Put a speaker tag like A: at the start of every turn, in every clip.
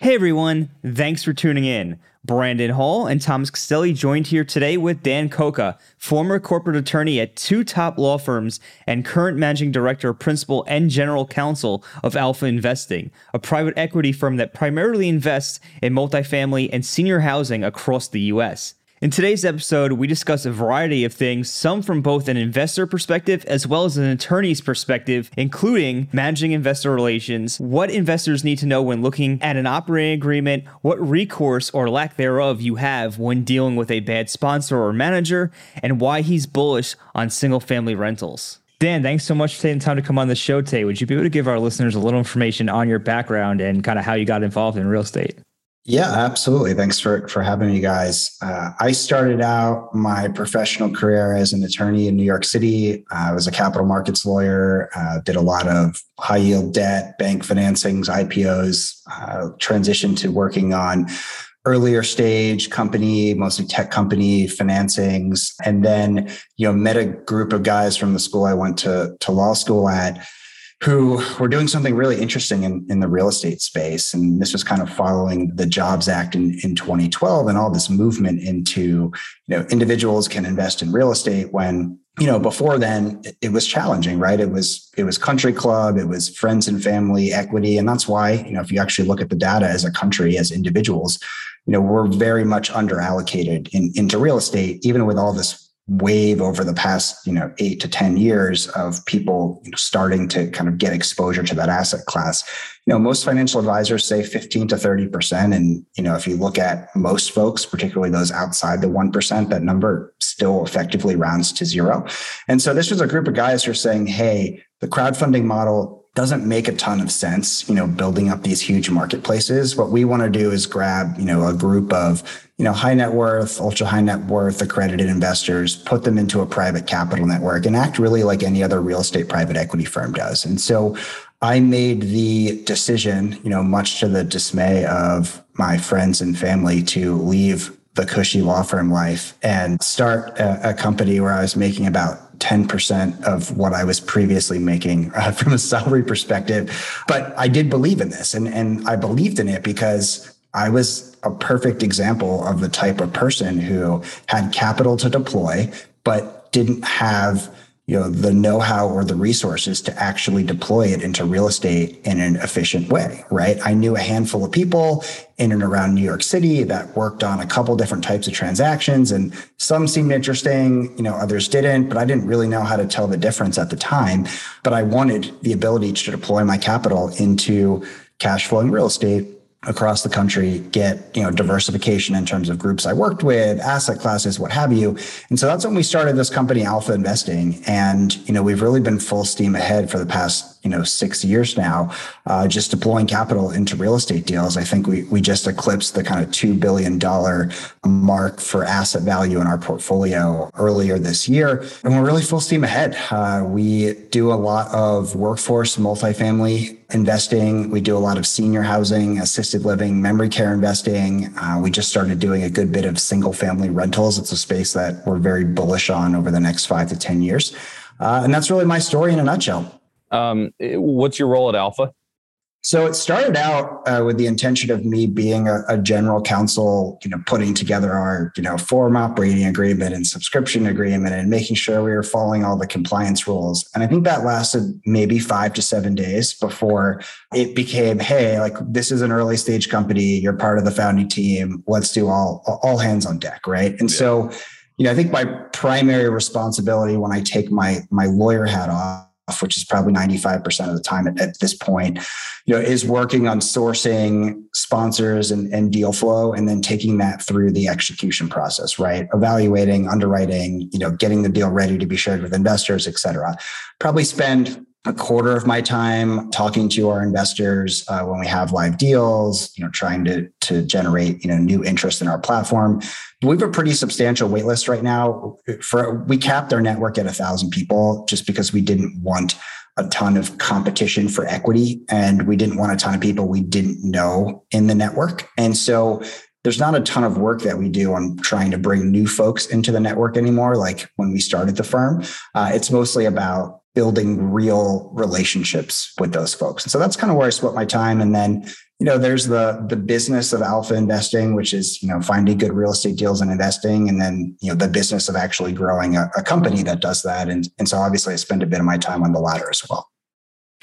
A: Hey everyone, thanks for tuning in. Brandon Hall and Thomas Castelli joined here today with Dan Cocca, former corporate attorney at two top law firms and current managing director, principal, and general counsel of Alpha Investing, a private equity firm that primarily invests in multifamily and senior housing across the U.S. In today's episode, we discuss a variety of things, some from both an investor perspective as well as an attorney's perspective, including managing investor relations, what investors need to know when looking at an operating agreement, what recourse or lack thereof you have when dealing with a bad sponsor or manager, and why he's bullish on single family rentals. Dan, thanks so much for taking time to come on the show today. Would you be able to give our listeners a little information on your background and kind of how you got involved in real estate?
B: Yeah, absolutely. Thanks for for having me, guys. Uh, I started out my professional career as an attorney in New York City. Uh, I was a capital markets lawyer. Uh, did a lot of high yield debt, bank financings, IPOs. Uh, transitioned to working on earlier stage company, mostly tech company financings, and then you know met a group of guys from the school I went to to law school at who were doing something really interesting in, in the real estate space. And this was kind of following the Jobs Act in, in 2012 and all this movement into, you know, individuals can invest in real estate when you know before then it was challenging right it was it was country club it was friends and family equity and that's why you know if you actually look at the data as a country as individuals you know we're very much under allocated in, into real estate even with all this wave over the past you know eight to ten years of people you know, starting to kind of get exposure to that asset class. You know most financial advisors say 15 to 30 percent. And you know if you look at most folks particularly those outside the 1% that number still effectively rounds to zero. And so this was a group of guys who are saying hey the crowdfunding model doesn't make a ton of sense, you know, building up these huge marketplaces. What we want to do is grab, you know, a group of, you know, high net worth, ultra high net worth accredited investors, put them into a private capital network and act really like any other real estate private equity firm does. And so I made the decision, you know, much to the dismay of my friends and family to leave the cushy law firm life and start a, a company where I was making about 10% of what I was previously making uh, from a salary perspective. But I did believe in this and, and I believed in it because I was a perfect example of the type of person who had capital to deploy, but didn't have you know the know-how or the resources to actually deploy it into real estate in an efficient way right? I knew a handful of people in and around new york city that worked on a couple different types of transactions and some seemed interesting you know others didn't but i didn't really know how to tell the difference at the time. But i wanted the ability to deploy my capital into cash flowing real estate across the country, get you know diversification in terms of groups I worked with, asset classes, what have you. And so that's when we started this company, Alpha Investing. And you know we've really been full steam ahead for the past you know six years now, uh, just deploying capital into real estate deals. I think we we just eclipsed the kind of two billion dollar mark for asset value in our portfolio earlier this year, and we're really full steam ahead. Uh, we do a lot of workforce multifamily investing. We do a lot of senior housing, assisted living, memory care investing. Uh, we just started doing a good bit of single family rentals. It's a space that we're very bullish on over the next five to 10 years. Uh, and that's really my story in a nutshell.
C: Um, what's your role at Alpha?
B: So it started out uh, with the intention of me being a, a, general counsel, you know, putting together our, you know, form operating agreement and subscription agreement and making sure we were following all the compliance rules. And I think that lasted maybe five to seven days before it became, hey, like this is an early stage company. You're part of the founding team. Let's do all all hands on deck, right? And yeah. so, you know, I think my primary responsibility when I take my my lawyer hat off which is probably 95% of the time at, at, this point, you know, is working on sourcing sponsors and, and deal flow and then taking that through the execution process, right? Evaluating, underwriting, you know, getting the deal ready to be shared with investors, et cetera. Probably spend a quarter of my time talking to our investors uh, when we have live deals, you know, trying to to generate you know new interest in our platform. We have a pretty substantial waitlist right now. For we capped our network at a thousand people just because we didn't want a ton of competition for equity and we didn't want a ton of people we didn't know in the network. And so there's not a ton of work that we do on trying to bring new folks into the network anymore. Like when we started the firm, uh, it's mostly about building real relationships with those folks. And so that's kind of where I split my time. And then, you know, there's the the business of alpha investing, which is, you know, finding good real estate deals and investing. And then, you know, the business of actually growing a, a company that does that. And, and so obviously I spend a bit of my time on the latter as well.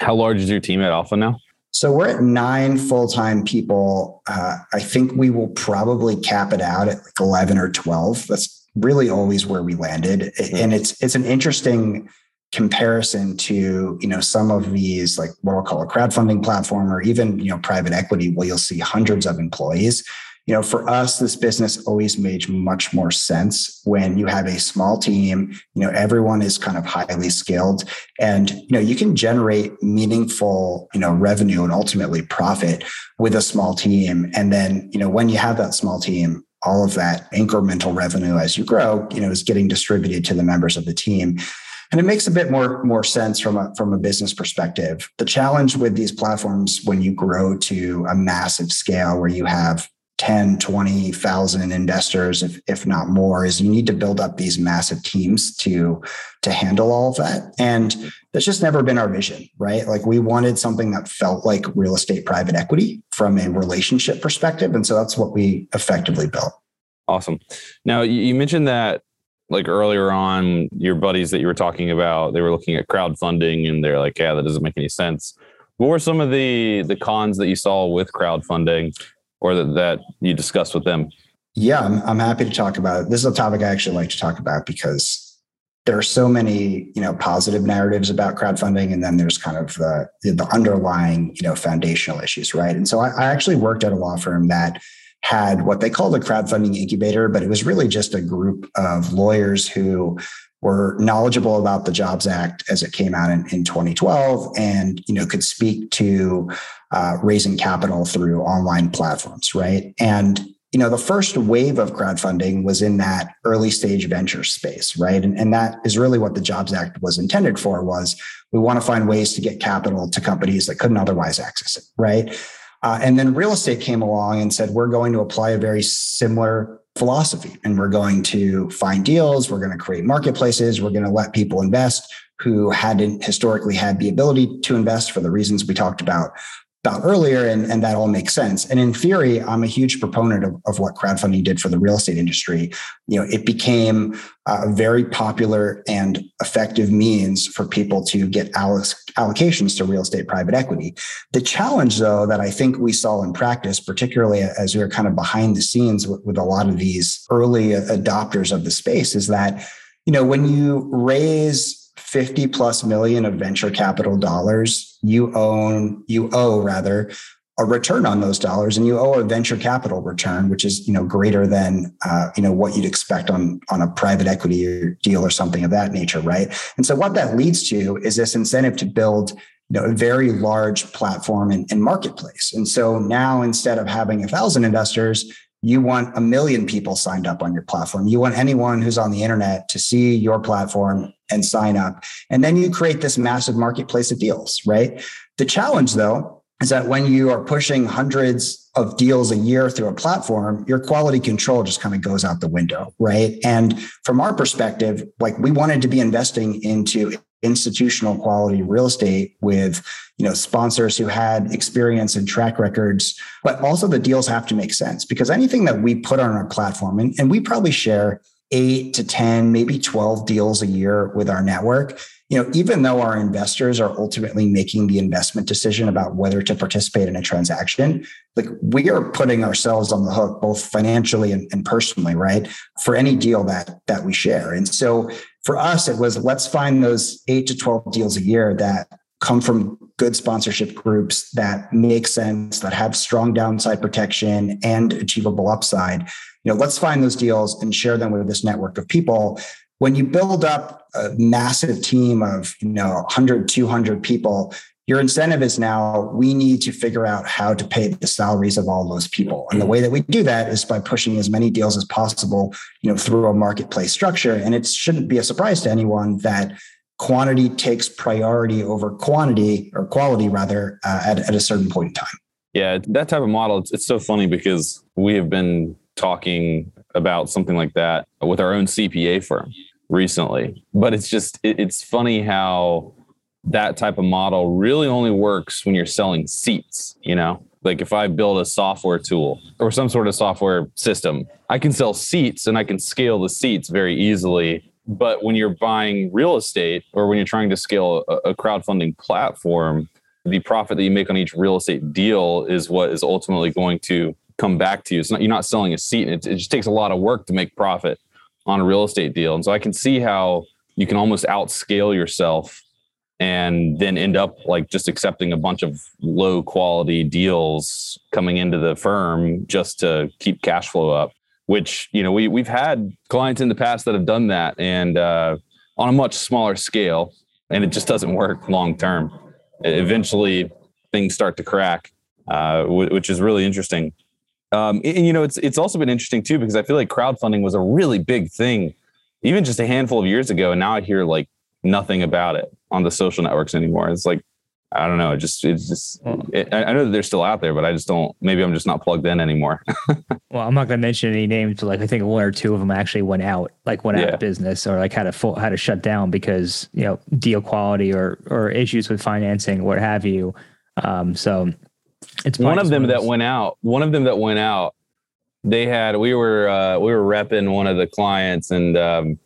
C: How large is your team at Alpha now?
B: So we're at nine full-time people. Uh, I think we will probably cap it out at like 11 or 12. That's really always where we landed. And it's it's an interesting comparison to you know some of these like what I'll call a crowdfunding platform or even you know private equity where you'll see hundreds of employees. You know for us this business always made much more sense when you have a small team you know everyone is kind of highly skilled and you know you can generate meaningful you know revenue and ultimately profit with a small team. And then you know when you have that small team all of that incremental revenue as you grow you know is getting distributed to the members of the team and it makes a bit more more sense from a from a business perspective. The challenge with these platforms when you grow to a massive scale where you have 10 20,000 investors if, if not more is you need to build up these massive teams to to handle all of that. And that's just never been our vision right? Like we wanted something that felt like real estate private equity from a relationship perspective. And so that's what we effectively built.
C: Awesome. Now you mentioned that like earlier on, your buddies that you were talking about, they were looking at crowdfunding and they're like, yeah, that doesn't make any sense. What were some of the the cons that you saw with crowdfunding or that, that you discussed with them?
B: Yeah, I'm, I'm happy to talk about it. This is a topic I actually like to talk about because there are so many, you know, positive narratives about crowdfunding, and then there's kind of the the underlying, you know, foundational issues, right? And so I, I actually worked at a law firm that had what they called a crowdfunding incubator, but it was really just a group of lawyers who were knowledgeable about the Jobs Act as it came out in, in 2012 and you know could speak to uh, raising capital through online platforms, right? And you know the first wave of crowdfunding was in that early stage venture space right and, and that is really what the jobs act was intended for was we want to find ways to get capital to companies that couldn't otherwise access it right uh, and then real estate came along and said, we're going to apply a very similar philosophy and we're going to find deals. We're going to create marketplaces. We're going to let people invest who hadn't historically had the ability to invest for the reasons we talked about about earlier, and, and that all makes sense. And in theory, I'm a huge proponent of, of what crowdfunding did for the real estate industry. You know, it became a very popular and effective means for people to get allocations to real estate private equity. The challenge, though, that I think we saw in practice, particularly as we were kind of behind the scenes with, with a lot of these early adopters of the space, is that you know when you raise 50 plus million of venture capital dollars, you own, you owe rather a return on those dollars and you owe a venture capital return which is you know greater than uh, you know what you'd expect on on a private equity deal or something of that nature right and so what that leads to is this incentive to build you know a very large platform and, and marketplace and so now instead of having a thousand investors you want a million people signed up on your platform. You want anyone who's on the internet to see your platform and sign up. And then you create this massive marketplace of deals, right? The challenge though is that when you are pushing hundreds of deals a year through a platform, your quality control just kind of goes out the window, right? And from our perspective, like we wanted to be investing into institutional quality real estate with you know sponsors who had experience and track records but also the deals have to make sense because anything that we put on our platform and, and we probably share 8 to 10 maybe 12 deals a year with our network. You know even though our investors are ultimately making the investment decision about whether to participate in a transaction like we are putting ourselves on the hook both financially and, and personally right for any deal that that we share. And so for us, it was let's find those eight to 12 deals a year that come from good sponsorship groups that make sense, that have strong downside protection and achievable upside. You know, let's find those deals and share them with this network of people. When you build up a massive team of you know 100 200 people your incentive is now we need to figure out how to pay the salaries of all those people. And the way that we do that is by pushing as many deals as possible you know through a marketplace structure. And it shouldn't be a surprise to anyone that quantity takes priority over quantity or quality rather uh, at, at a certain point in time
C: yeah that type of model it's, it's so funny because we have been talking about something like that with our own cpa firm recently but it's just it, it's funny how that type of model really only works when you're selling seats, you know? Like if I build a software tool or some sort of software system, I can sell seats and I can scale the seats very easily. But when you're buying real estate or when you're trying to scale a, a crowdfunding platform, the profit that you make on each real estate deal is what is ultimately going to come back to you. It's not you're not selling a seat. It, it just takes a lot of work to make profit on a real estate deal. And so I can see how you can almost outscale yourself and then end up like just accepting a bunch of low quality deals coming into the firm just to keep cash flow up which you know we we've had clients in the past that have done that and uh, on a much smaller scale and it just doesn't work long term eventually things start to crack uh, which is really interesting um, and you know it's it's also been interesting too because i feel like crowdfunding was a really big thing even just a handful of years ago and now i hear like nothing about it on the social networks anymore. It's like I don't know. It just it's just it, I know that they're still out there, but I just don't. Maybe I'm just not plugged in anymore.
A: well, I'm not going to mention any names, but like I think one or two of them actually went out, like went yeah. out of business, or like had a full had to shut down because you know deal quality or or issues with financing, what have you. Um, so
C: it's one of them that went out. One of them that went out. They had we were uh, we were repping one of the clients and. Um,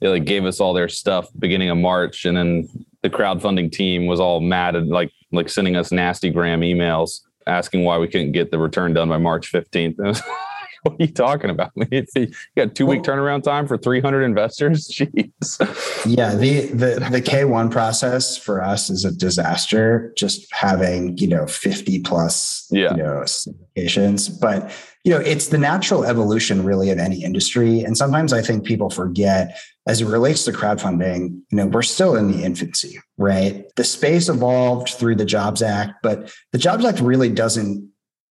C: they like gave us all their stuff beginning of March, and then the crowdfunding team was all mad and like like sending us nasty gram emails asking why we couldn't get the return done by March 15th. what are you talking about? you got two week turnaround time for 300 investors. Jeez.
B: Yeah. The, the, the K1 process for us is a disaster, just having, you know, 50 plus, yeah. you know, syndications, but you know, it's the natural evolution really of any industry. And sometimes I think people forget as it relates to crowdfunding, you know, we're still in the infancy, right? The space evolved through the Jobs Act, but the Jobs Act really doesn't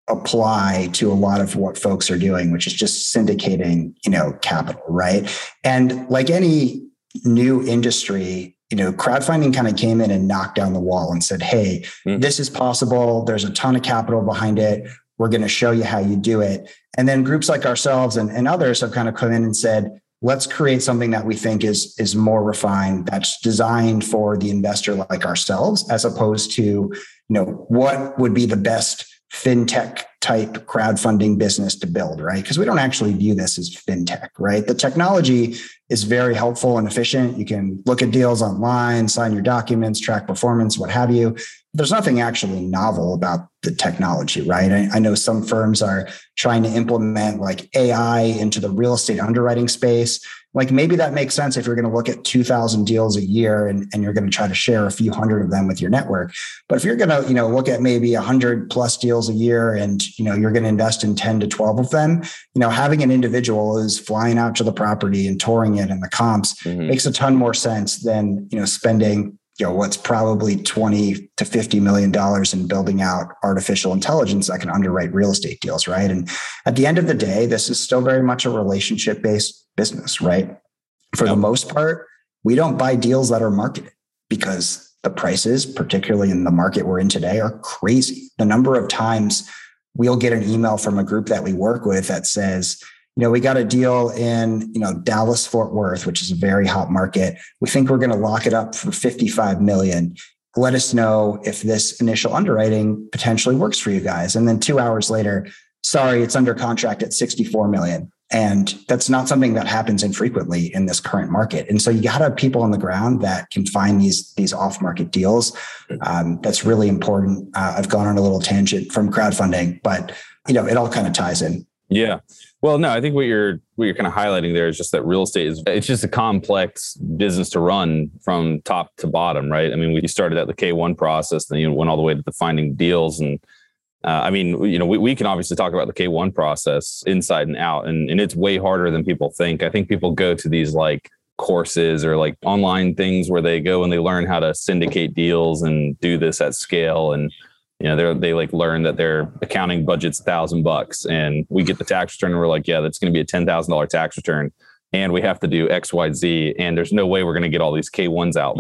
B: apply to a lot of what folks are doing, which is just syndicating, you know, capital, right? And like any new industry, you know, crowdfunding kind of came in and knocked down the wall and said, hey, mm. this is possible. There's a ton of capital behind it. We're going to show you how you do it. And then groups like ourselves and, and others have kind of come in and said, let's create something that we think is is more refined that's designed for the investor like ourselves as opposed to you know what would be the best fintech type crowdfunding business to build right because we don't actually view this as fintech right the technology is very helpful and efficient you can look at deals online sign your documents track performance what have you there's nothing actually novel about the technology, right? I, I, know some firms are trying to implement like AI into the real estate underwriting space. Like maybe that makes sense if you're going to look at 2000 deals a year and, and you're going to try to share a few hundred of them with your network. But if you're going to, you know, look at maybe 100 plus deals a year and, you know, you're going to invest in 10 to 12 of them, you know, having an individual is flying out to the property and touring it and the comps mm-hmm. makes a ton more sense than, you know, spending you know what's probably 20 to 50 million dollars in building out artificial intelligence that can underwrite real estate deals right and at the end of the day this is still very much a relationship based business right for yep. the most part we don't buy deals that are marketed because the prices particularly in the market we're in today are crazy the number of times we'll get an email from a group that we work with that says you know, we got a deal in, you know, Dallas Fort Worth, which is a very hot market. We think we're going to lock it up for 55 million. Let us know if this initial underwriting potentially works for you guys. And then 2 hours later, sorry, it's under contract at 64 million. And that's not something that happens infrequently in this current market. And so you got to have people on the ground that can find these these off market deals. Um, that's really important. Uh, I've gone on a little tangent from crowdfunding, but you know it all kind of ties in.
C: Yeah. Well, no, I think what you're what you're kind of highlighting there is just that real estate is it's just a complex business to run from top to bottom, right? I mean, we started at the K1 process, then you went all the way to the finding deals, and uh, I mean, you know, we, we can obviously talk about the K1 process inside and out, and and it's way harder than people think. I think people go to these like courses or like online things where they go and they learn how to syndicate deals and do this at scale and you know they're, they like learn that their accounting budget's a thousand bucks and we get the tax return and we're like yeah that's going to be a ten thousand dollar tax return and we have to do X, Y, Z, and there's no way we're going to get all these K1s out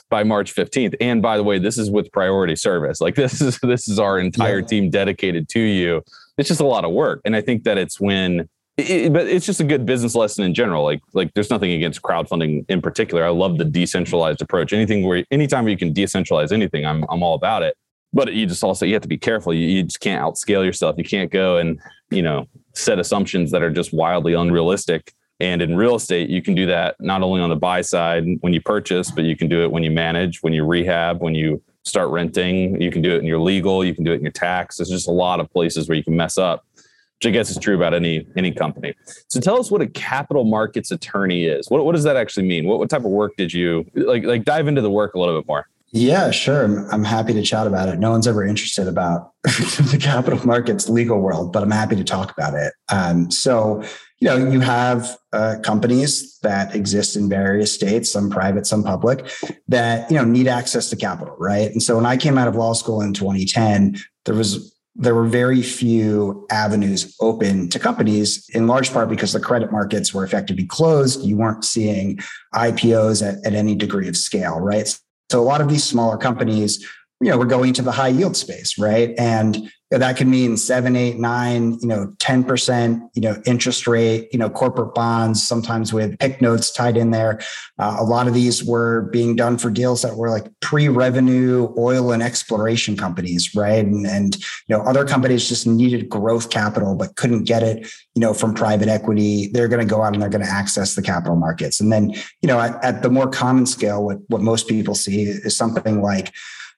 C: by March 15th. And by the way, this is with priority service. Like this is this is our entire yeah. team dedicated to you. It's just a lot of work, and I think that it's when. It, but it's just a good business lesson in general. Like, like there's nothing against crowdfunding in particular. I love the decentralized approach. Anything where, anytime where you can decentralize anything, I'm, I'm all about it. But you just also you have to be careful. You, you just can't outscale yourself. You can't go and you know set assumptions that are just wildly unrealistic and in real estate, you can do that not only on the buy side when you purchase, but you can do it when you manage, when you rehab, when you start renting. You can do it in your legal, you can do it in your tax. There's just a lot of places where you can mess up, which I guess is true about any any company. So tell us what a capital markets attorney is. What, what does that actually mean? What, what type of work did you like like dive into the work a little bit more?
B: Yeah, sure. I'm, I'm happy to chat about it. No one's ever interested about the capital markets legal world, but I'm happy to talk about it. Um, so you know, you have uh, companies that exist in various states, some private, some public, that you know need access to capital, right? And so when I came out of law school in 2010, there was there were very few avenues open to companies, in large part because the credit markets were effectively closed. You weren't seeing IPOs at, at any degree of scale, right? So a lot of these smaller companies, you know, were going to the high yield space, right? And that could mean seven, eight, nine, you know, 10%, you know, interest rate, you know, corporate bonds, sometimes with PIK notes tied in there. Uh, a lot of these were being done for deals that were like pre-revenue oil and exploration companies, right? And, and, you know, other companies just needed growth capital, but couldn't get it, you know, from private equity. They're going to go out and they're going to access the capital markets. And then, you know, at, at the more common scale, what, what most people see is something like,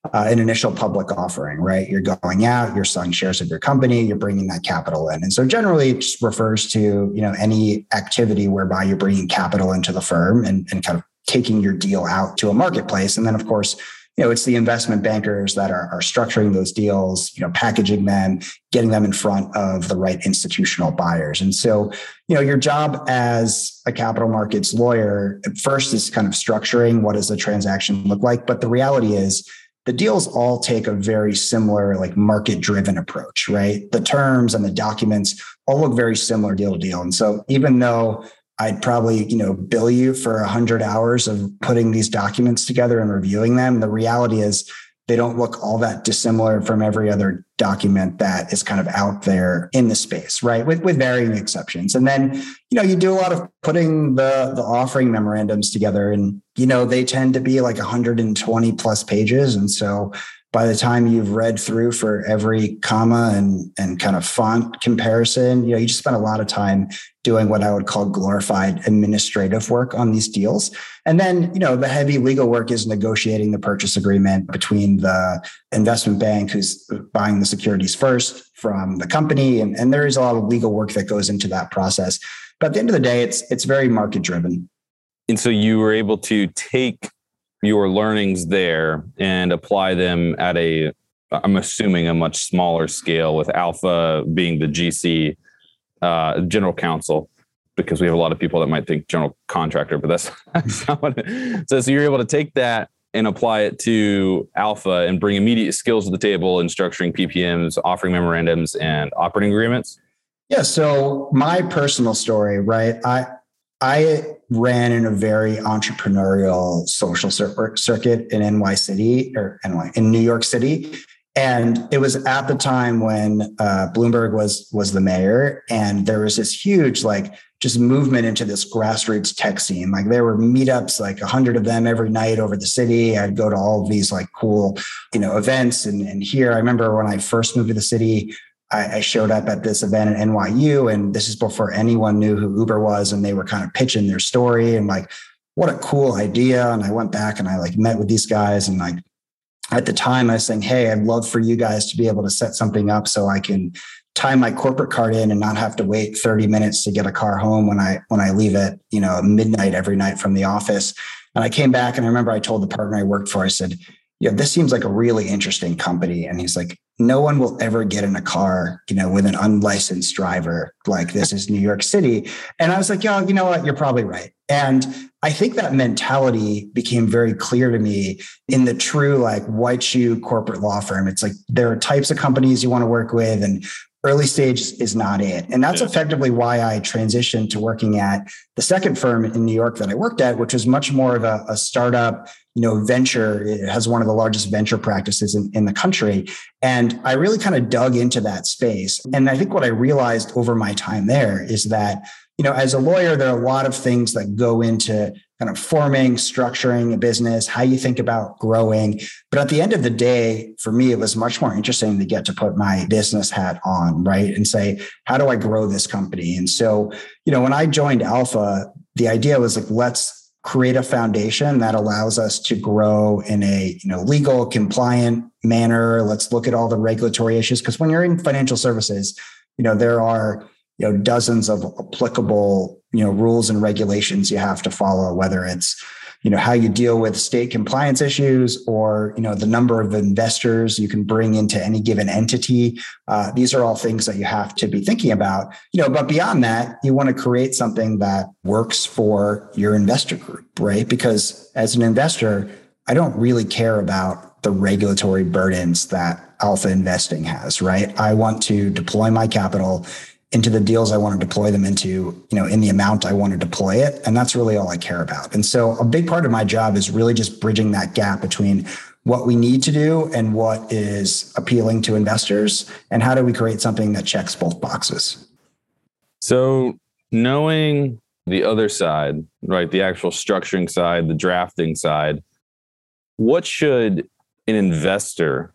B: uh, an initial public offering, right? You're going out, you're selling shares of your company, you're bringing that capital in. And so generally it just refers to, you know, any activity whereby you're bringing capital into the firm and, and kind of taking your deal out to a marketplace. And then of course, you know, it's the investment bankers that are, are structuring those deals, you know, packaging them, getting them in front of the right institutional buyers. And so, you know, your job as a capital markets lawyer first is kind of structuring what does the transaction look like. But the reality is, the deals all take a very similar like market driven approach right? The terms and the documents all look very similar deal to deal. And so even though i'd probably you know bill you for 100 hours of putting these documents together and reviewing them the reality is they don't look all that dissimilar from every other document that is kind of out there in the space, right? With with varying exceptions. And then, you know, you do a lot of putting the the offering memorandums together and you know, they tend to be like 120 plus pages and so by the time you've read through for every comma and and kind of font comparison, you know, you just spend a lot of time doing what I would call glorified administrative work on these deals. And then, you know, the heavy legal work is negotiating the purchase agreement between the investment bank who's buying the securities first from the company. And, and there is a lot of legal work that goes into that process. But at the end of the day, it's it's very market driven.
C: And so you were able to take your learnings there and apply them at a I'm assuming a much smaller scale with Alpha being the GC uh, general counsel because we have a lot of people that might think general contractor, but that's, that's not what it, so, so you're able to take that and apply it to Alpha and bring immediate skills to the table in structuring PPMs, offering memorandums, and operating agreements.
B: Yeah. So my personal story, right? I I ran in a very entrepreneurial social circuit in NY City or NY in New York City. And it was at the time when uh, Bloomberg was was the mayor, and there was this huge like just movement into this grassroots tech scene. Like there were meetups, like a hundred of them every night over the city. I'd go to all of these like cool, you know, events. And, and here, I remember when I first moved to the city, I, I showed up at this event at NYU, and this is before anyone knew who Uber was, and they were kind of pitching their story and like, what a cool idea. And I went back and I like met with these guys and like at the time I was saying, Hey, I'd love for you guys to be able to set something up so I can tie my corporate card in and not have to wait 30 minutes to get a car home when I when I leave at, you know, midnight every night from the office. And I came back and I remember I told the partner I worked for, I said, know, this seems like a really interesting company. And he's like, no one will ever get in a car, you know, with an unlicensed driver like this is New York City. And I was like, yo, you know what? You're probably right. And I think that mentality became very clear to me in the true like white shoe corporate law firm. It's like there are types of companies you want to work with and early stage is not it. And that's yeah. effectively why I transitioned to working at the second firm in New York that I worked at, which was much more of a, a startup, you know, venture. It has one of the largest venture practices in, in the country. And I really kind of dug into that space. And I think what I realized over my time there is that you know, as a lawyer, there are a lot of things that go into kind of forming, structuring a business, how you think about growing. But at the end of the day, for me, it was much more interesting to get to put my business hat on, right? And say, how do I grow this company? And so, you know, when I joined Alpha, the idea was like, let's create a foundation that allows us to grow in a you know legal compliant manner let's look at all the regulatory issues because when you're in financial services you know there are you know dozens of applicable you know rules and regulations you have to follow whether it's you know how you deal with state compliance issues or you know the number of investors you can bring into any given entity. Uh, these are all things that you have to be thinking about. You know but beyond that you want to create something that works for your investor group right? Because as an investor i don't really care about the regulatory burdens that alpha investing has right? I want to deploy my capital into the deals I want to deploy them into, you know, in the amount I want to deploy it. And that's really all I care about. And so a big part of my job is really just bridging that gap between what we need to do and what is appealing to investors and how do we create something that checks both boxes.
C: So knowing the other side, right, the actual structuring side, the drafting side, what should an investor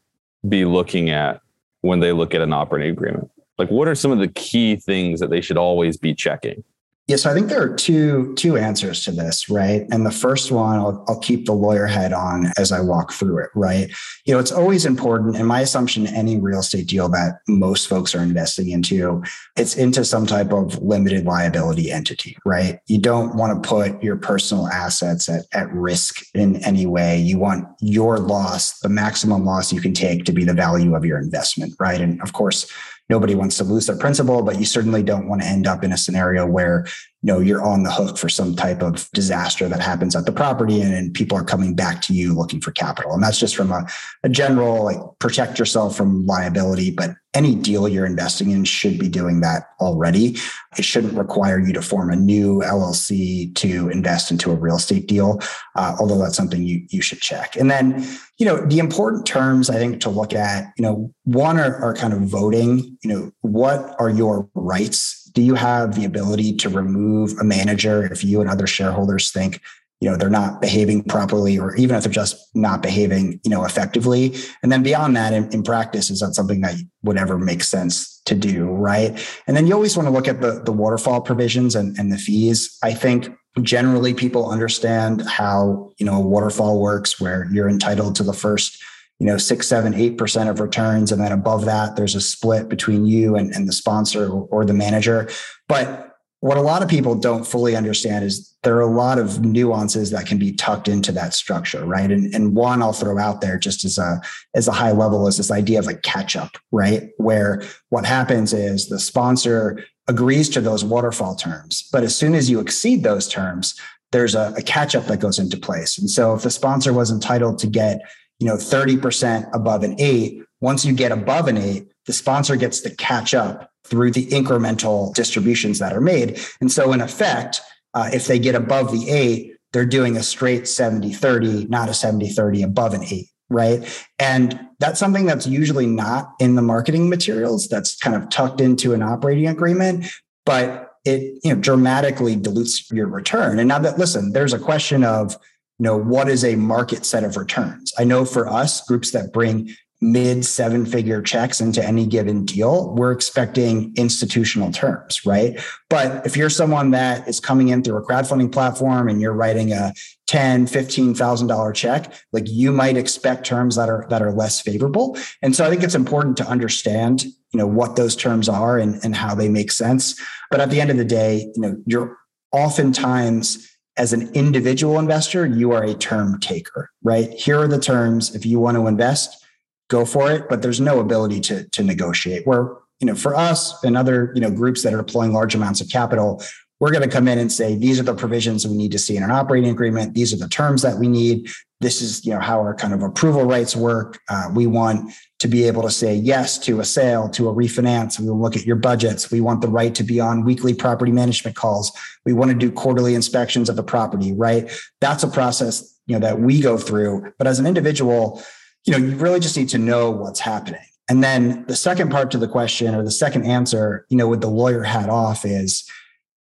C: be looking at when they look at an operating agreement? Like what are some of the key things that they should always be checking
B: yeah, so I think there are two two answers to this, right? And the first one, I'll, I'll keep the lawyer head on as I walk through it, right? You know, it's always important, and my assumption, any real estate deal that most folks are investing into, it's into some type of limited liability entity, right? You don't want to put your personal assets at, at risk in any way. You want your loss, the maximum loss you can take, to be the value of your investment, right? And of course nobody wants to lose their principal, but you certainly don't want to end up in a scenario where you know you're on the hook for some type of disaster that happens at the property and, and people are coming back to you looking for capital and that's just from a, a general like protect yourself from liability but any deal you're investing in should be doing that already. It shouldn't require you to form a new LLC to invest into a real estate deal, uh, although that's something you, you should check. And then, you know, the important terms I think to look at, you know, one are, are kind of voting, you know, what are your rights? Do you have the ability to remove a manager if you and other shareholders think you know they're not behaving properly or even if they're just not behaving you know effectively? And then beyond that in, in, practice is that something that would ever make sense to do right? And then you always want to look at the, the waterfall provisions and, and the fees. I think generally people understand how you know a waterfall works where you're entitled to the first you know six seven eight percent of returns and then above that there's a split between you and, and the sponsor or, the manager but what a lot of people don't fully understand is there are a lot of nuances that can be tucked into that structure, right? And, and one I'll throw out there just as a as a high level is this idea of like catch up, right? Where what happens is the sponsor agrees to those waterfall terms, but as soon as you exceed those terms, there's a, a catch up that goes into place. And so if the sponsor was entitled to get you know 30% above an eight, once you get above an eight, the sponsor gets to catch up through the incremental distributions that are made. And so, in effect, uh, if they get above the eight, they're doing a straight 70 30, not a 70 30 above an eight, right? And that's something that's usually not in the marketing materials, that's kind of tucked into an operating agreement. But it you know dramatically dilutes your return. And now that listen, there's a question of you know what is a market set of returns i know for us groups that bring mid seven figure checks into any given deal, we're expecting institutional terms, right? But if you're someone that is coming in through a crowdfunding platform and you're writing a 10, $15,000 check, like you might expect terms that are, that are less favorable. And so I think it's important to understand, you know, what those terms are and, and how they make sense. But at the end of the day, you know, you're oftentimes as an individual investor, you are a term taker, right? Here are the terms. If you want to invest, go for it, but there's no ability to, to negotiate. Where, you know, for us and other, you know, groups that are deploying large amounts of capital, we're going to come in and say, these are the provisions we need to see in an operating agreement. These are the terms that we need. This is, you know, how our kind of approval rights work. Uh, we want to be able to say yes to a sale, to a refinance. We will look at your budgets. We want the right to be on weekly property management calls. We want to do quarterly inspections of the property, right? That's a process, you know, that we go through. But as an individual, you know, you really just need to know what's happening. And then the second part to the question or the second answer, you know, with the lawyer hat off is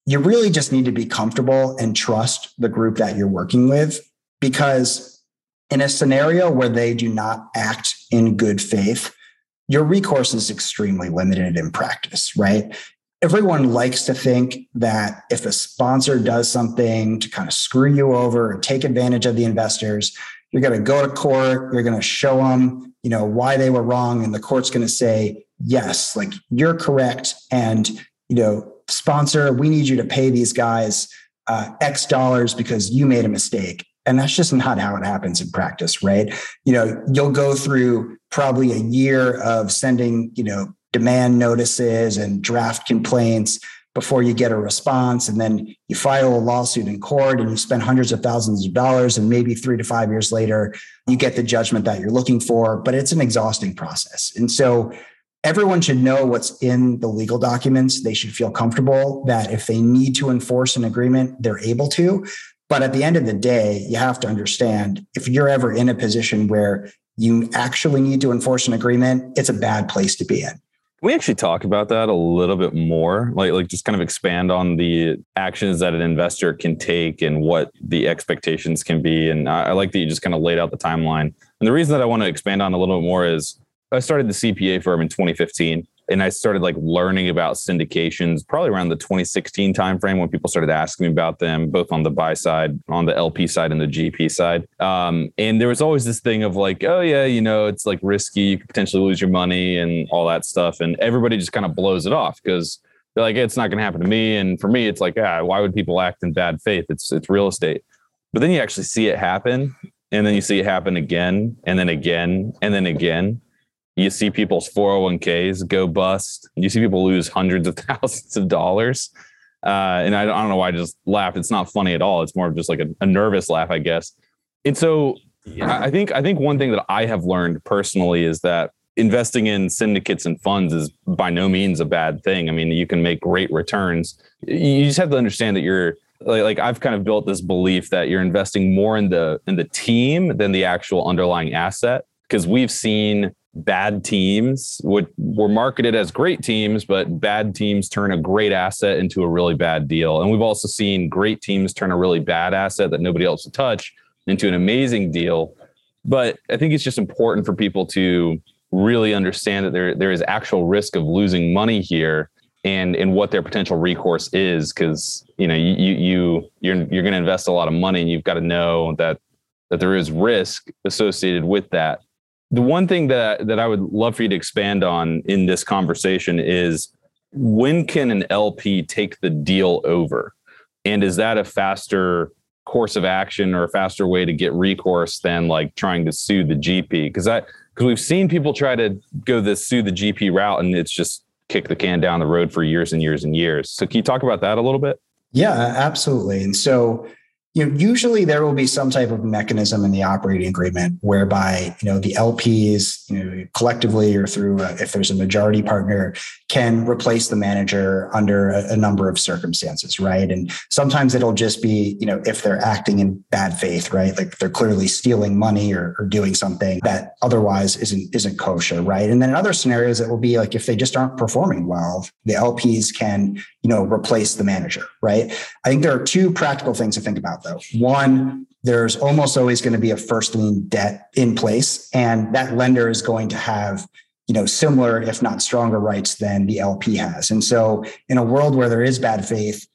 B: you really just need to be comfortable and trust the group that you're working with because in a scenario where they do not act in good faith, your recourse is extremely limited in practice, right? Everyone likes to think that if a sponsor does something to kind of screw you over and take advantage of the investors, you're going to go to court, you're going to show them, you know, why they were wrong and the court's going to say, "Yes, like you're correct and, you know, sponsor, we need you to pay these guys uh, X dollars because you made a mistake. And that's just not how it happens in practice, right? You know, you'll go through probably a year of sending, you know, demand notices and draft complaints before you get a response. And then you file a lawsuit in court and you spend hundreds of thousands of dollars. And maybe three to five years later, you get the judgment that you're looking for. But it's an exhausting process. And so everyone should know what's in the legal documents. They should feel comfortable that if they need to enforce an agreement, they're able to. But at the end of the day, you have to understand if you're ever in a position where you actually need to enforce an agreement, it's a bad place to be in.
C: We actually talk about that a little bit more? Like, like just kind of expand on the actions that an investor can take and what the expectations can be. And I, I like that you just kind of laid out the timeline. And the reason that I want to expand on a little bit more is I started the CPA firm in 2015 and I started like learning about syndications probably around the 2016 timeframe when people started asking me about them, both on the buy side, on the LP side, and the GP side. Um, and there was always this thing of like, oh yeah, you know, it's like risky, you could potentially lose your money and all that stuff, and everybody just kind of blows it off because they're like, it's not going to happen to me. And for me, it's like, ah, why would people act in bad faith? It's it's real estate. But then you actually see it happen, and then you see it happen again, and then again, and then again you see people's 401ks go bust. You see people lose hundreds of thousands of dollars. Uh, and I, I, don't know why I just laughed. It's not funny at all. It's more of just like a, a nervous laugh, I guess. And so I think I think one thing that I have learned personally is that investing in syndicates and funds is by no means a bad thing. I mean, you can make great returns. You just have to understand that you're like, like I've kind of built this belief that you're investing more in the in the team than the actual underlying asset because we've seen bad teams would were marketed as great teams, but bad teams turn a great asset into a really bad deal. And we've also seen great teams turn a really bad asset that nobody else would touch into an amazing deal. But I think it's just important for people to really understand that there there is actual risk of losing money here and and what their potential recourse is because you know you you you're you're going to invest a lot of money and you've got to know that that there is risk associated with that the one thing that that I would love for you to expand on in this conversation is when can an LP take the deal over? And is that a faster course of action or a faster way to get recourse than like trying to sue the GP? Because I because we've seen people try to go the sue the GP route and it's just kick the can down the road for years and years and years. So can you talk about that a little bit?
B: Yeah, absolutely. And so you know, usually there will be some type of mechanism in the operating agreement whereby, you know, the LPs, you know, collectively or through, a, if there's a majority partner, can replace the manager under a, a, number of circumstances, right? And sometimes it'll just be, you know, if they're acting in bad faith, right? Like they're clearly stealing money or, or doing something that otherwise isn't isn't kosher, right? And then in other scenarios, it will be like if they just aren't performing well, the LPs can, you know, replace the manager, right? I think there are two practical things to think about though. One, there's almost always going to be a first lien debt in place, and that lender is going to have you know similar if not stronger rights than the lp has and so in a world where there is bad faith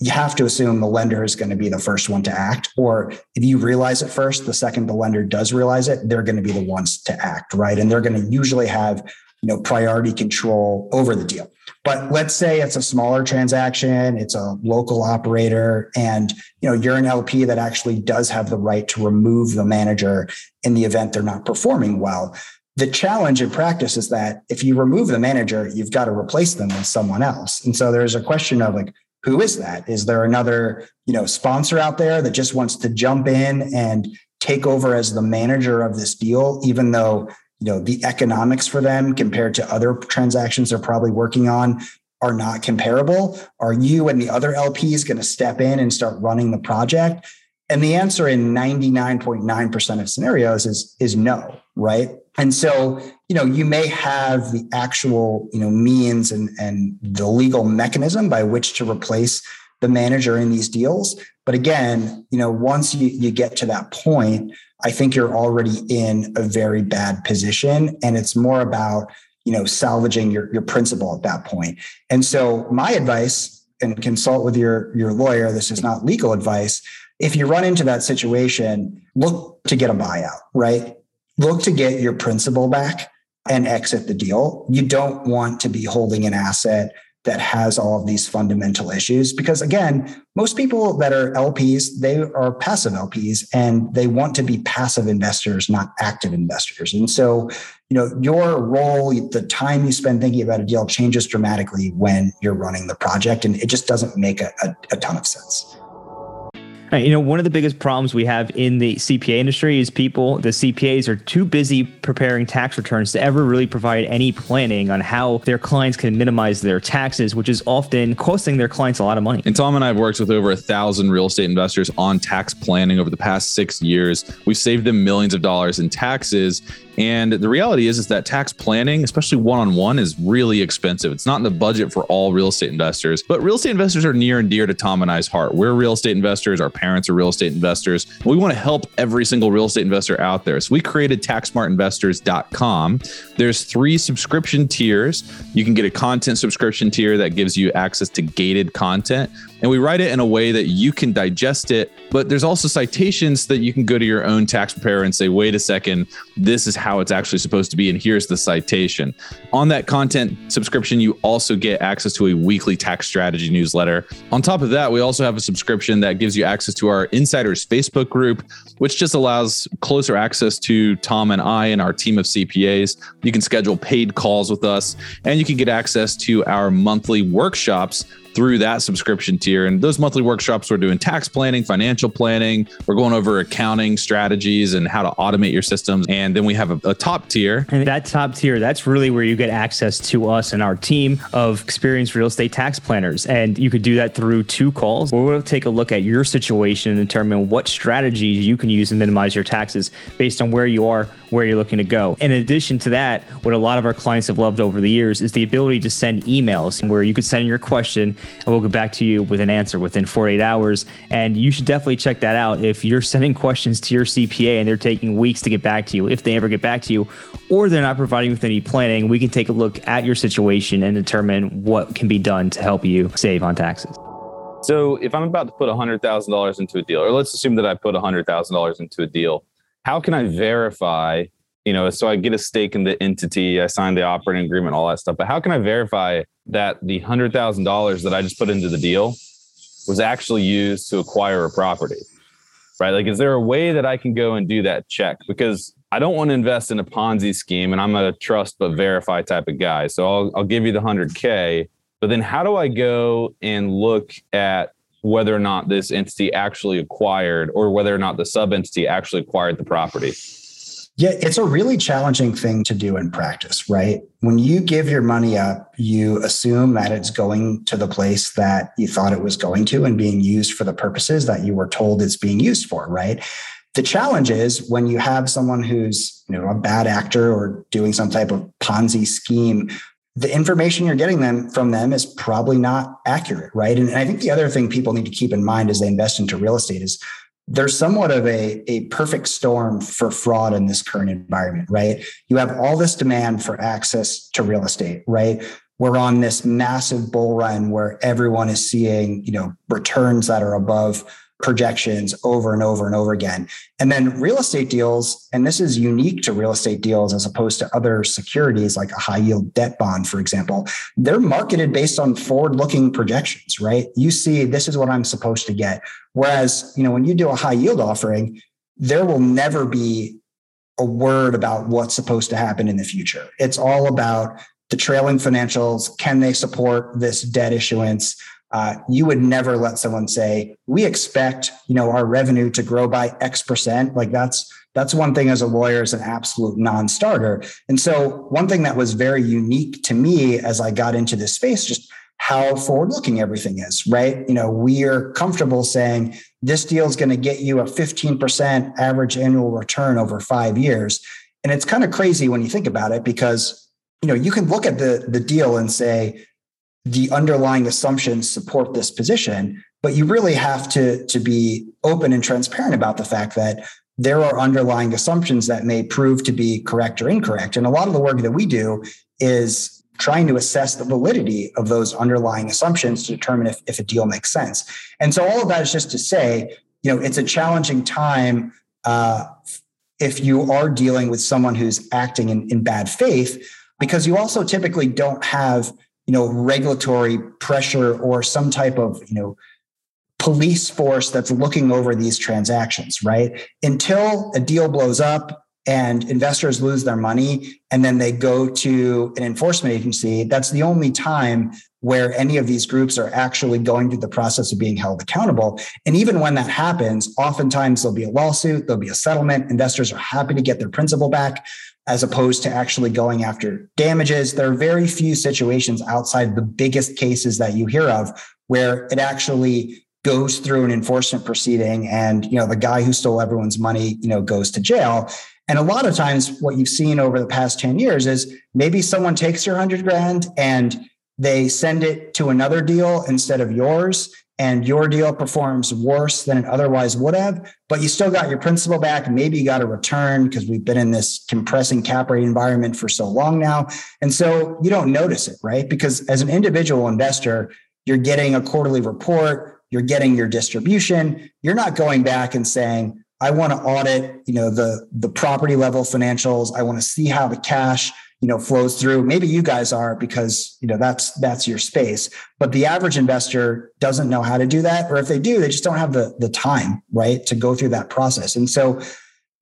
B: you have to assume the lender is going to be the first one to act or if you realize it first the second the lender does realize it they're going to be the ones to act right and they're going to usually have you know priority control over the deal But let's say it's a smaller transaction, it's a local operator, and you know you're an LP that actually does have the right to remove the manager in the event they're not performing well. The challenge in practice is that if you remove the manager, you've got to replace them with someone else. And so there's a question of like, who is that? Is there another, you know, sponsor out there that just wants to jump in and take over as the manager of this deal, even though you know the economics for them compared to other transactions they're probably working on are not comparable. Are you and the other lps going to step in and start running the project? And the answer in 99.9% of scenarios is is no right? And so you know you may have the actual you know means and and the legal mechanism by which to replace the manager in these deals. But again you know once you, you get to that point I think you're already in a very bad position. And it's more about, you know, salvaging your, your principal at that point. And so my advice, and consult with your, your lawyer, this is not legal advice. If you run into that situation, look to get a buyout, right? Look to get your principal back and exit the deal. You don't want to be holding an asset that has all of these fundamental issues. Because again most people that are lps they are passive lps and they want to be passive investors not active investors. And so you know your role the time you spend thinking about a deal changes dramatically when you're running the project and it just doesn't make a, a, a ton of sense
A: you know, one of the biggest problems we have in the CPA industry is people, the CPAs are too busy preparing tax returns to ever really provide any planning on how their clients can minimize their taxes, which is often costing their clients a lot of money.
D: And Tom and I have worked with over a thousand real estate investors on tax planning over the past six years. We've saved them millions of dollars in taxes. And the reality is, is that tax planning, especially one-on-one, is really expensive. It's not in the budget for all real estate investors, but real estate investors are near and dear to Tom and I's heart. We're real estate investors. Our parents are real estate investors. We want to help every single real estate investor out there. So we created taxsmartinvestors.com. There's three subscription tiers. You can get a content subscription tier that gives you access to gated content and we write it in a way that you can digest it. But there's also citations that you can go to your own tax preparer and say, wait a second, this is how it's actually supposed to be. And here's the citation. On that content subscription, you also get access to a weekly tax strategy newsletter. On top of that, we also have a subscription that gives you access to our insiders Facebook group, which just allows closer access to Tom and I and our team of CPAs. You can schedule paid calls with us, and you can get access to our monthly workshops through that subscription tier. And those monthly workshops, we're doing tax planning, financial planning. We're going over accounting strategies and how to automate your systems. And then we have a, a top tier.
A: And that top tier, that's really where you get access to us and our team of experienced real estate tax planners. And you could do that through two calls we'll take a look at your situation and determine what strategies you can use to minimize your taxes based on where you are, where you're looking to go. In addition to that, what a lot of our clients have loved over the years is the ability to send emails where you could send your question and we'll get back to you with an answer within 48 hours. And you should definitely check that out. If you're sending questions to your CPA and they're taking weeks to get back to you, if they ever get back to you, or they're not providing with any planning, we can take a look at your situation and determine what can be done to help you save on taxes.
C: So if I'm about to put $100,000 into a deal, or let's assume that I put $100,000 into a deal, how can I verify you know, so I get a stake in the entity, I sign the operating agreement, all that stuff. But how can I verify that the hundred thousand dollars that I just put into the deal was actually used to acquire a property? Right? Like, is there a way that I can go and do that check? Because I don't want to invest in a Ponzi scheme, and I'm a trust but verify type of guy. So I'll I'll give you the hundred K, but then how do I go and look at whether or not this entity actually acquired or whether or not the sub entity actually acquired the property?
B: Yeah, it's a really challenging thing to do in practice, right? When you give your money up, you assume that it's going to the place that you thought it was going to and being used for the purposes that you were told it's being used for, right? The challenge is when you have someone who's, you know, a bad actor or doing some type of Ponzi scheme, the information you're getting them from them is probably not accurate, right? And I think the other thing people need to keep in mind as they invest into real estate is there's somewhat of a, a perfect storm for fraud in this current environment, right? You have all this demand for access to real estate, right? We're on this massive bull run where everyone is seeing, you know, returns that are above projections over and over and over again. And then real estate deals, and this is unique to real estate deals as opposed to other securities like a high yield debt bond, for example, they're marketed based on forward looking projections, right? You see, this is what I'm supposed to get. Whereas, you know, when you do a high yield offering, there will never be a word about what's supposed to happen in the future. It's all about the trailing financials. Can they support this debt issuance? Uh, you would never let someone say, "We expect, you know, our revenue to grow by X percent." Like that's that's one thing as a lawyer is an absolute non-starter. And so, one thing that was very unique to me as I got into this space, just how forward-looking everything is. Right? You know, we are comfortable saying this deal is going to get you a 15% average annual return over five years, and it's kind of crazy when you think about it because you know you can look at the the deal and say the underlying assumptions support this position but you really have to to be open and transparent about the fact that there are underlying assumptions that may prove to be correct or incorrect. And a lot of the work that we do is trying to assess the validity of those underlying assumptions to determine if, if a deal makes sense. And so all of that is just to say you know it's a challenging time uh, if you are dealing with someone who's acting in, in bad faith because you also typically don't have you know regulatory pressure or some type of you know police force that's looking over these transactions right? Until a deal blows up and investors lose their money and then they go to an enforcement agency that's the only time where any of these groups are actually going through the process of being held accountable. And even when that happens oftentimes there'll be a lawsuit there'll be a settlement investors are happy to get their principal back as opposed to actually going after damages. There are very few situations outside the biggest cases that you hear of where it actually goes through an enforcement proceeding and you know the guy who stole everyone's money you know goes to jail and a lot of times what you've seen over the past 10 years is maybe someone takes your 100 grand and they send it to another deal instead of yours and your deal performs worse than it otherwise would have, but you still got your principal back. Maybe you got a return because we've been in this compressing cap rate environment for so long now. And so you don't notice it, right? Because as an individual investor, you're getting a quarterly report, you're getting your distribution. You're not going back and saying, I want to audit, you know, the the property level financials. I want to see how the cash you know flows through. Maybe you guys are because you know that's that's your space but the average investor doesn't know how to do that or if they do they just don't have the the time right to go through that process. And so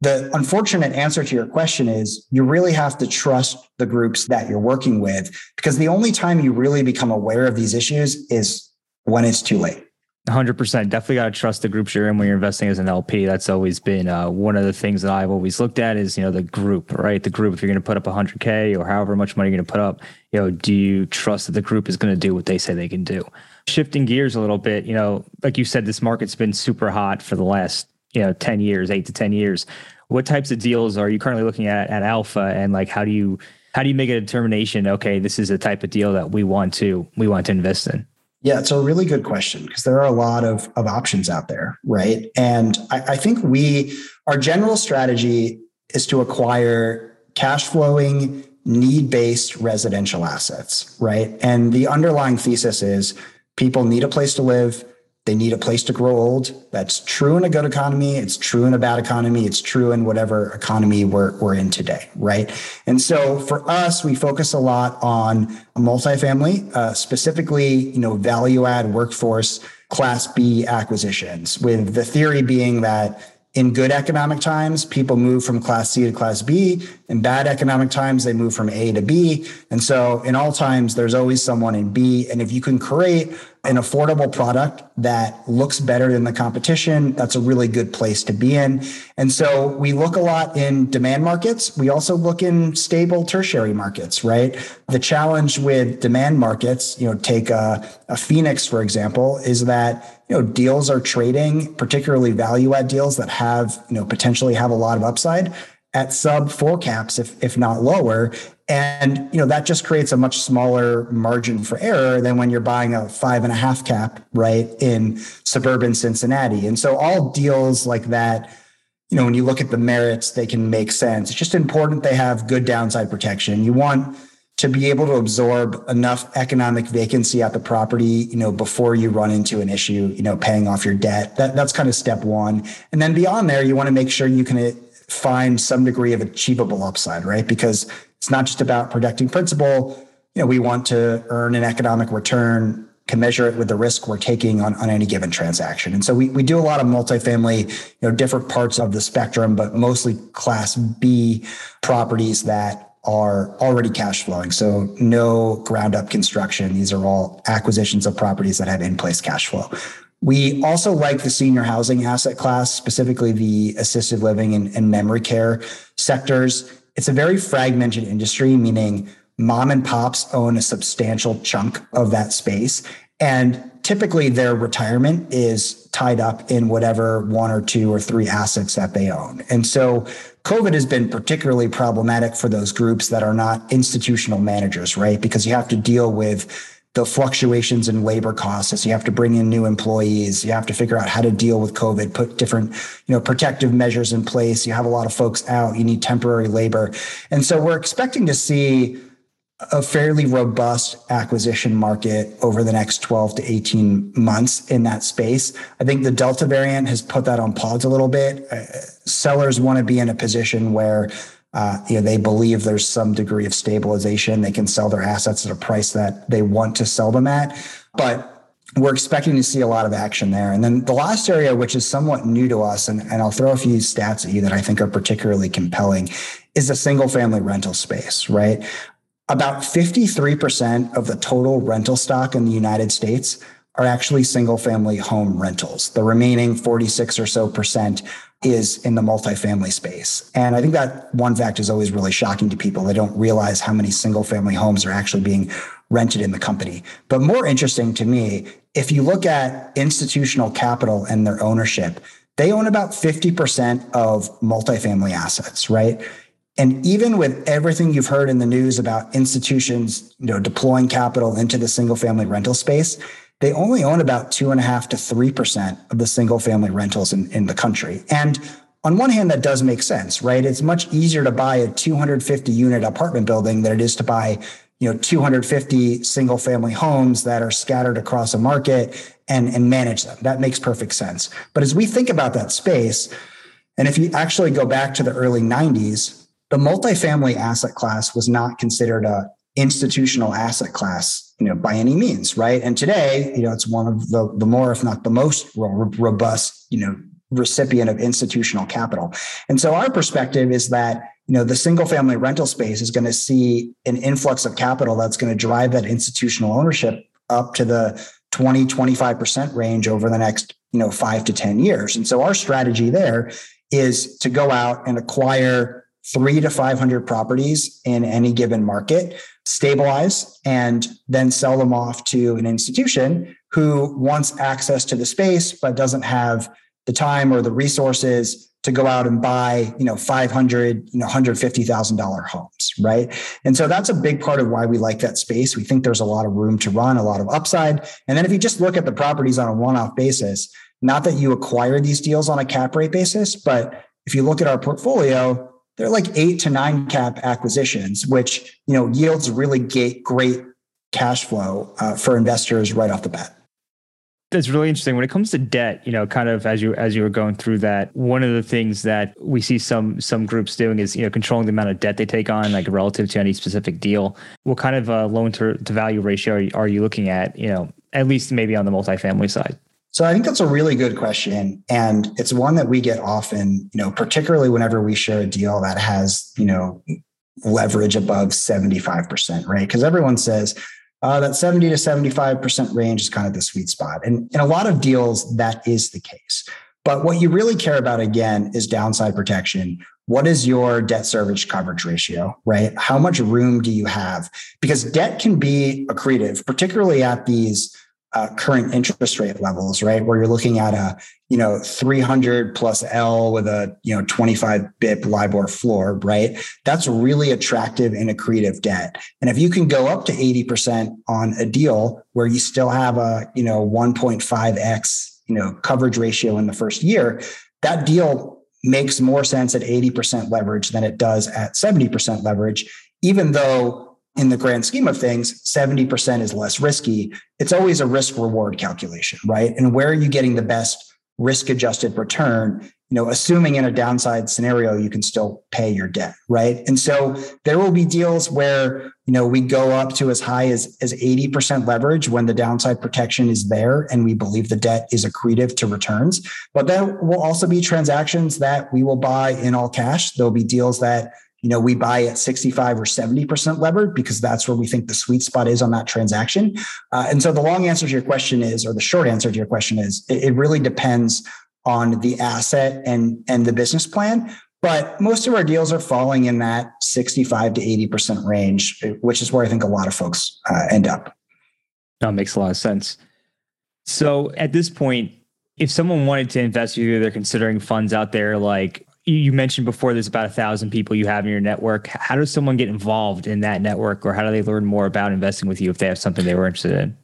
B: the unfortunate answer to your question is you really have to trust the groups that you're working with because the only time you really become aware of these issues is when it's too late
A: 100% definitely got to trust the groups you're in when you're investing as an lp that's always been uh, one of the things that i've always looked at is you know the group right? The group if you're going to put up 100k or however much money you're going to put up you know do you trust that the group is going to do what they say they can do? Shifting gears a little bit you know like you said this market's been super hot for the last you know 10 years 8 to 10 years. What types of deals are you currently looking at at alpha? And like how do you how do you make a determination okay this is a type of deal that we want to we want to invest in
B: yeah, it's a really good question because there are a lot of, of options out there, right? And I, I think we, our general strategy is to acquire cash flowing, need based residential assets, right? And the underlying thesis is people need a place to live, they need a place to grow old. That's true in a good economy. It's true in a bad economy. It's true in whatever economy we're, we're in today, right? And so for us, we focus a lot on multifamily, uh, specifically, you know, value add workforce class B acquisitions, with the theory being that in good economic times, people move from class C to class B. In bad economic times, they move from A to B. And so in all times, there's always someone in B. And if you can create an affordable product that looks better than the competition, that's a really good place to be in. And so we look a lot in demand markets. We also look in stable tertiary markets, right? The challenge with demand markets, you know, take a, a Phoenix, for example, is that, you know, deals are trading, particularly value add deals that have, you know, potentially have a lot of upside at sub four caps, if, if not lower. And you know that just creates a much smaller margin for error than when you're buying a five and a half cap, right, in suburban Cincinnati. And so all deals like that, you know, when you look at the merits, they can make sense. It's just important they have good downside protection. You want to be able to absorb enough economic vacancy at the property, you know, before you run into an issue, you know, paying off your debt. That, that's kind of step one. And then beyond there, you want to make sure you can uh, find some degree of achievable upside, right? Because it's not just about protecting principal. You know, we want to earn an economic return it with the risk we're taking on, on any given transaction. And so we, we do a lot of multifamily, you know, different parts of the spectrum, but mostly class B properties that are already cash flowing. So no ground up construction. These are all acquisitions of properties that have in place cash flow. We also like the senior housing asset class, specifically the assisted living and, and memory care sectors. It's a very fragmented industry, meaning mom and pops own a substantial chunk of that space. And typically their retirement is tied up in whatever one or two or three assets that they own. And so COVID has been particularly problematic for those groups that are not institutional managers, right? Because you have to deal with the fluctuations in labor costs. As you have to bring in new employees. You have to figure out how to deal with covid put different you know protective measures in place. You have a lot of folks out. You need temporary labor. And so we're expecting to see a fairly robust acquisition market over the next 12 to 18 months in that space. I think the Delta variant has put that on pause a little bit. Uh, sellers want to be in a position where uh, you know, they believe there's some degree of stabilization. They can sell their assets at a price that they want to sell them at. But we're expecting to see a lot of action there. And then the last area, which is somewhat new to us, and, and I'll throw a few stats at you that I think are particularly compelling, is the single family rental space, right? About 53% of the total rental stock in the United States are actually single family home rentals. The remaining 46 or so percent is in the multifamily space. And I think that one fact is always really shocking to people. They don't realize how many single family homes are actually being rented in the company. But more interesting to me, if you look at institutional capital and their ownership, they own about 50% of multifamily assets, right? And even with everything you've heard in the news about institutions, you know, deploying capital into the single family rental space, they only own about two and a half to three percent of the single family rentals in, in the country. And on one hand, that does make sense, right? It's much easier to buy a 250 unit apartment building than it is to buy, you know, 250 single family homes that are scattered across a market and, and manage them. That makes perfect sense. But as we think about that space, and if you actually go back to the early 90s, the multifamily asset class was not considered a institutional asset class, you know, by any means, right? And today, you know, it's one of the the more, if not the most robust, you know, recipient of institutional capital. And so our perspective is that you know the single family rental space is going to see an influx of capital that's going to drive that institutional ownership up to the 20 25% range over the next you know 5 to 10 years and so our strategy there is to go out and acquire three to 500 properties in any given market, stabilize, and then sell them off to an institution who wants access to the space, but doesn't have the time or the resources to go out and buy, you know, 500, you know, $150,000 homes, right? And so that's a big part of why we like that space. We think there's a lot of room to run, a lot of upside. And then if you just look at the properties on a one-off basis, not that you acquire these deals on a cap rate basis, but if you look at our portfolio, they're like eight to nine cap acquisitions, which you know yields really great cash flow uh, for investors right off the bat.
A: That's really interesting. When it comes to debt, you know, kind of as you as you were going through that, one of the things that we see some some groups doing is you know controlling the amount of debt they take on, like relative to any specific deal. What kind of a loan to, to value ratio are you, are you looking at? You know, at least maybe on the multifamily side.
B: So I think that's a really good question. And it's one that we get often, you know, particularly whenever we share a deal that has, you know, leverage above 75%, right? Because everyone says uh, that 70 to 75% range is kind of the sweet spot. And in a lot of deals, that is the case. But what you really care about again is downside protection. What is your debt service coverage ratio, right? How much room do you have? Because debt can be accretive, particularly at these uh, current interest rate levels, right? Where you're looking at a, you know, 300 plus L with a, you know, 25 BIP LIBOR floor, right? That's really attractive and accretive debt. And if you can go up to 80% on a deal where you still have a, you know, 1.5x, you know, coverage ratio in the first year, that deal makes more sense at 80% leverage than it does at 70% leverage, even though in the grand scheme of things, 70% is less risky. It's always a risk reward calculation, right? And where are you getting the best risk adjusted return? You know, assuming in a downside scenario, you can still pay your debt, right? And so there will be deals where, you know, we go up to as high as, as 80% leverage when the downside protection is there and we believe the debt is accretive to returns. But there will also be transactions that we will buy in all cash. There'll be deals that you know, we buy at 65 or 70% levered because that's where we think the sweet spot is on that transaction. Uh, and so the long answer to your question is, or the short answer to your question is, it, it really depends on the asset and, and the business plan. But most of our deals are falling in that 65 to 80% range, which is where I think a lot of folks uh, end up.
A: That makes a lot of sense. So at this point, if someone wanted to invest with you, they're considering funds out there like you mentioned before there's about a thousand people you have in your network. How does someone get involved in that network or how do they learn more about investing with you if they have something they were interested in?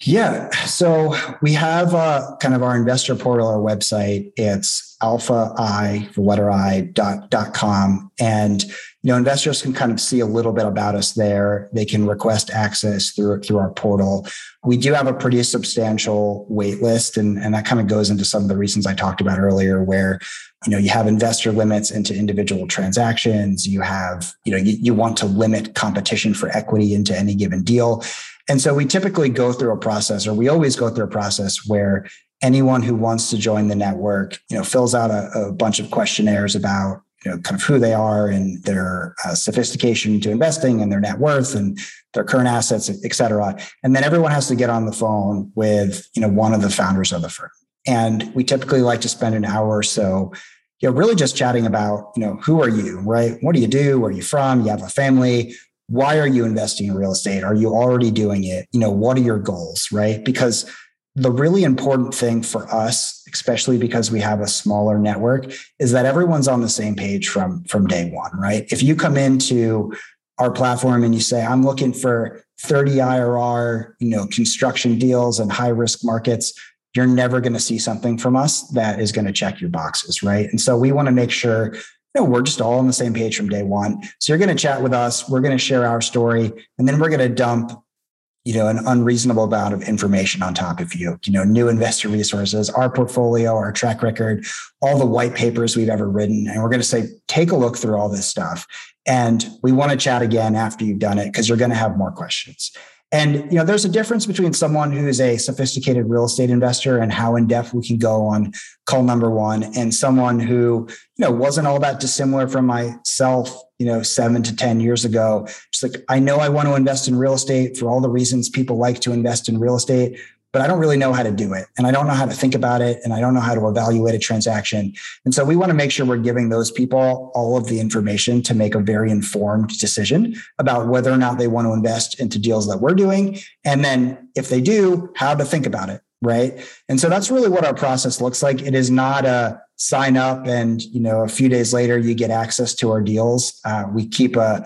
B: Yeah. So we have uh, kind of our investor portal, our website. It's alpha i, the letter I dot, dot com. And, you know, investors can kind of see a little bit about us there. They can request access through, through our portal. We do have a pretty substantial wait list. And, and that kind of goes into some of the reasons I talked about earlier, where you know you have investor limits into individual transactions you have you know you, you want to limit competition for equity into any given deal and so we typically go through a process, or we always go through a process where anyone who wants to join the network, you know, fills out a, a bunch of questionnaires about you know kind of who they are and their uh, sophistication to investing and their net worth and their current assets, et cetera. And then everyone has to get on the phone with you know one of the founders of the firm. And we typically like to spend an hour or so you know, really just chatting about, you know, who are you, right? What do you do? Where are you from? You have a family why are you investing in real estate? Are you already doing it? You know, what are your goals, right? Because the really important thing for us, especially because we have a smaller network, is that everyone's on the same page from from day one, right? If you come into our platform and you say, I'm looking for 30 IRR, you know, construction deals and high risk markets, you're never going to see something from us that is going to check your boxes, right? And so we want to make sure you know, we're just all on the same page from day one. So you're going to chat with us. We're going to share our story, and then we're going to dump, you know, an unreasonable amount of information on top of you. You know, new investor resources, our portfolio, our track record, all the white papers we've ever written, and we're going to say, take a look through all this stuff. And we want to chat again after you've done it because you're going to have more questions. And you know, there's a difference between someone who is a sophisticated real estate investor and how in depth we can go on call number one, and someone who you know wasn't all that dissimilar from myself, you know, seven to ten years ago. Just like I know I want to invest in real estate for all the reasons people like to invest in real estate, but I don't really know how to do it. And I don't know how to think about it. And I don't know how to evaluate a transaction. And so we want to make sure we're giving those people all of the information to make a very informed decision about whether or not they want to invest into deals that we're doing. And then if they do, how to think about it. Right. And so that's really what our process looks like. It is not a sign up and, you know, a few days later you get access to our deals. Uh, we keep a,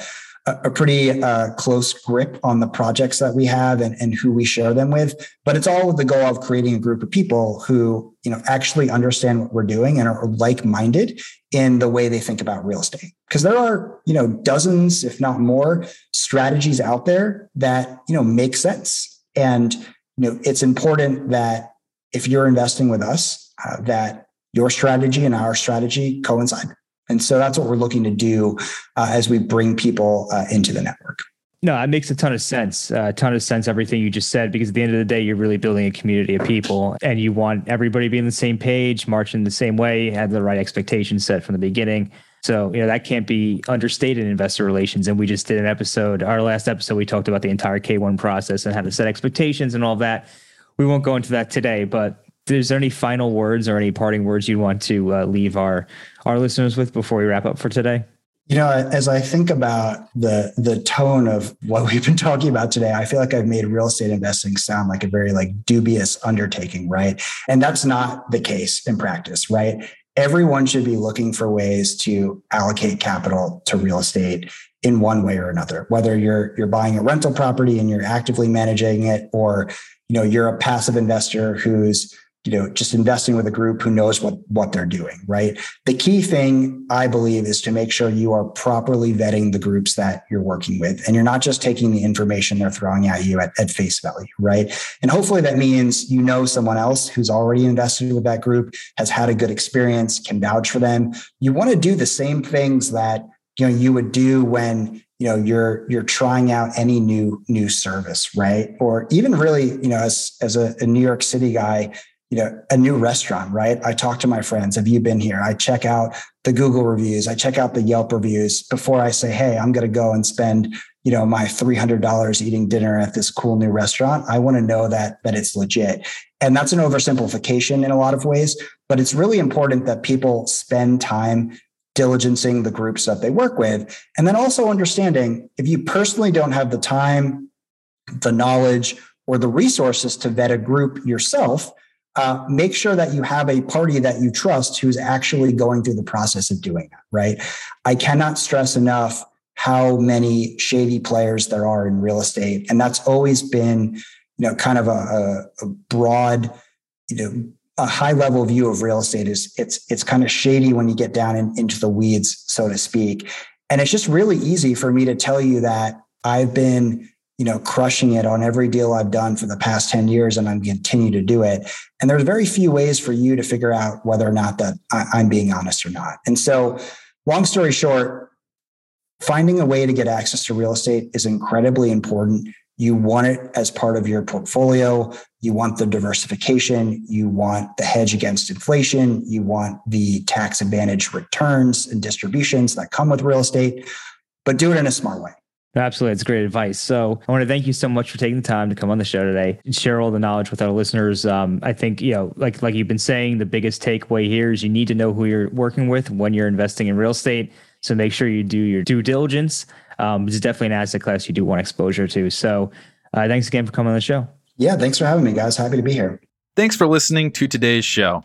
B: a pretty uh, close grip on the projects that we have and, and who we share them with. But it's all with the goal of creating a group of people who, you know, actually understand what we're doing and are like-minded in the way they think about real estate. Because there are, you know, dozens, if not more, strategies out there that, you know, make sense. And, you know, it's important that if you're investing with us, uh, that your strategy and our strategy coincide. And so that's what we're looking to do uh, as we bring people uh, into the network.
A: No, that makes a ton of sense. Uh, a ton of sense, everything you just said, because at the end of the day, you're really building a community of people and you want everybody to be on the same page, marching the same way, have the right expectations set from the beginning. So, you know, that can't be understated in investor relations. And we just did an episode, our last episode, we talked about the entire K1 process and how to set expectations and all that. We won't go into that today, but is there any final words or any parting words you want to uh, leave our our listeners with before we wrap up for today?
B: You know, as I think about the the tone of what we've been talking about today, I feel like I've made real estate investing sound like a very like dubious undertaking, right? And that's not the case in practice, right? Everyone should be looking for ways to allocate capital to real estate in one way or another. Whether you're you're buying a rental property and you're actively managing it, or you know you're a passive investor who's you know just investing with a group who knows what what they're doing right? The key thing i believe is to make sure you are properly vetting the groups that you're working with and you're not just taking the information they're throwing at you at, at face value right? And hopefully that means you know someone else who's already invested with that group has had a good experience can vouch for them. You want to do the same things that you know you would do when you know you're you're trying out any new new service right? Or even really you know as as a, a new york city guy you know a new restaurant right? I talk to my friends have you been here? I check out the google reviews. I check out the yelp reviews before i say hey i'm going to go and spend you know my $300 eating dinner at this cool new restaurant. I want to know that that it's legit. And that's an oversimplification in a lot of ways but it's really important that people spend time diligencing the groups that they work with and then also understanding if you personally don't have the time the knowledge or the resources to vet a group yourself uh, make sure that you have a party that you trust who's actually going through the process of doing that, right? I cannot stress enough how many shady players there are in real estate. And that's always been, you know, kind of a, a broad, you know, a high level view of real estate is it's it's kind of shady when you get down in, into the weeds, so to speak. And it's just really easy for me to tell you that I've been you know, crushing it on every deal I've done for the past 10 years and I'm continue to do it. And there's very few ways for you to figure out whether or not that I, am being honest or not. And so, long story short, finding a way to get access to real estate is incredibly important. You want it as part of your portfolio. You want the diversification. You want the hedge against inflation. You want the tax advantage returns and distributions that come with real estate, but do it in a smart way.
A: Absolutely. It's great advice. So I want to thank you so much for taking the time to come on the show today and share all the knowledge with our listeners. Um, I think, you know, like, like you've been saying, the biggest takeaway here is you need to know who you're working with when you're investing in real estate. So make sure you do your due diligence. Um, it's definitely an asset class you do want exposure to. So uh, thanks again for coming on the show.
B: Yeah. Thanks for having me, guys. Happy to be here.
D: Thanks for listening to today's show.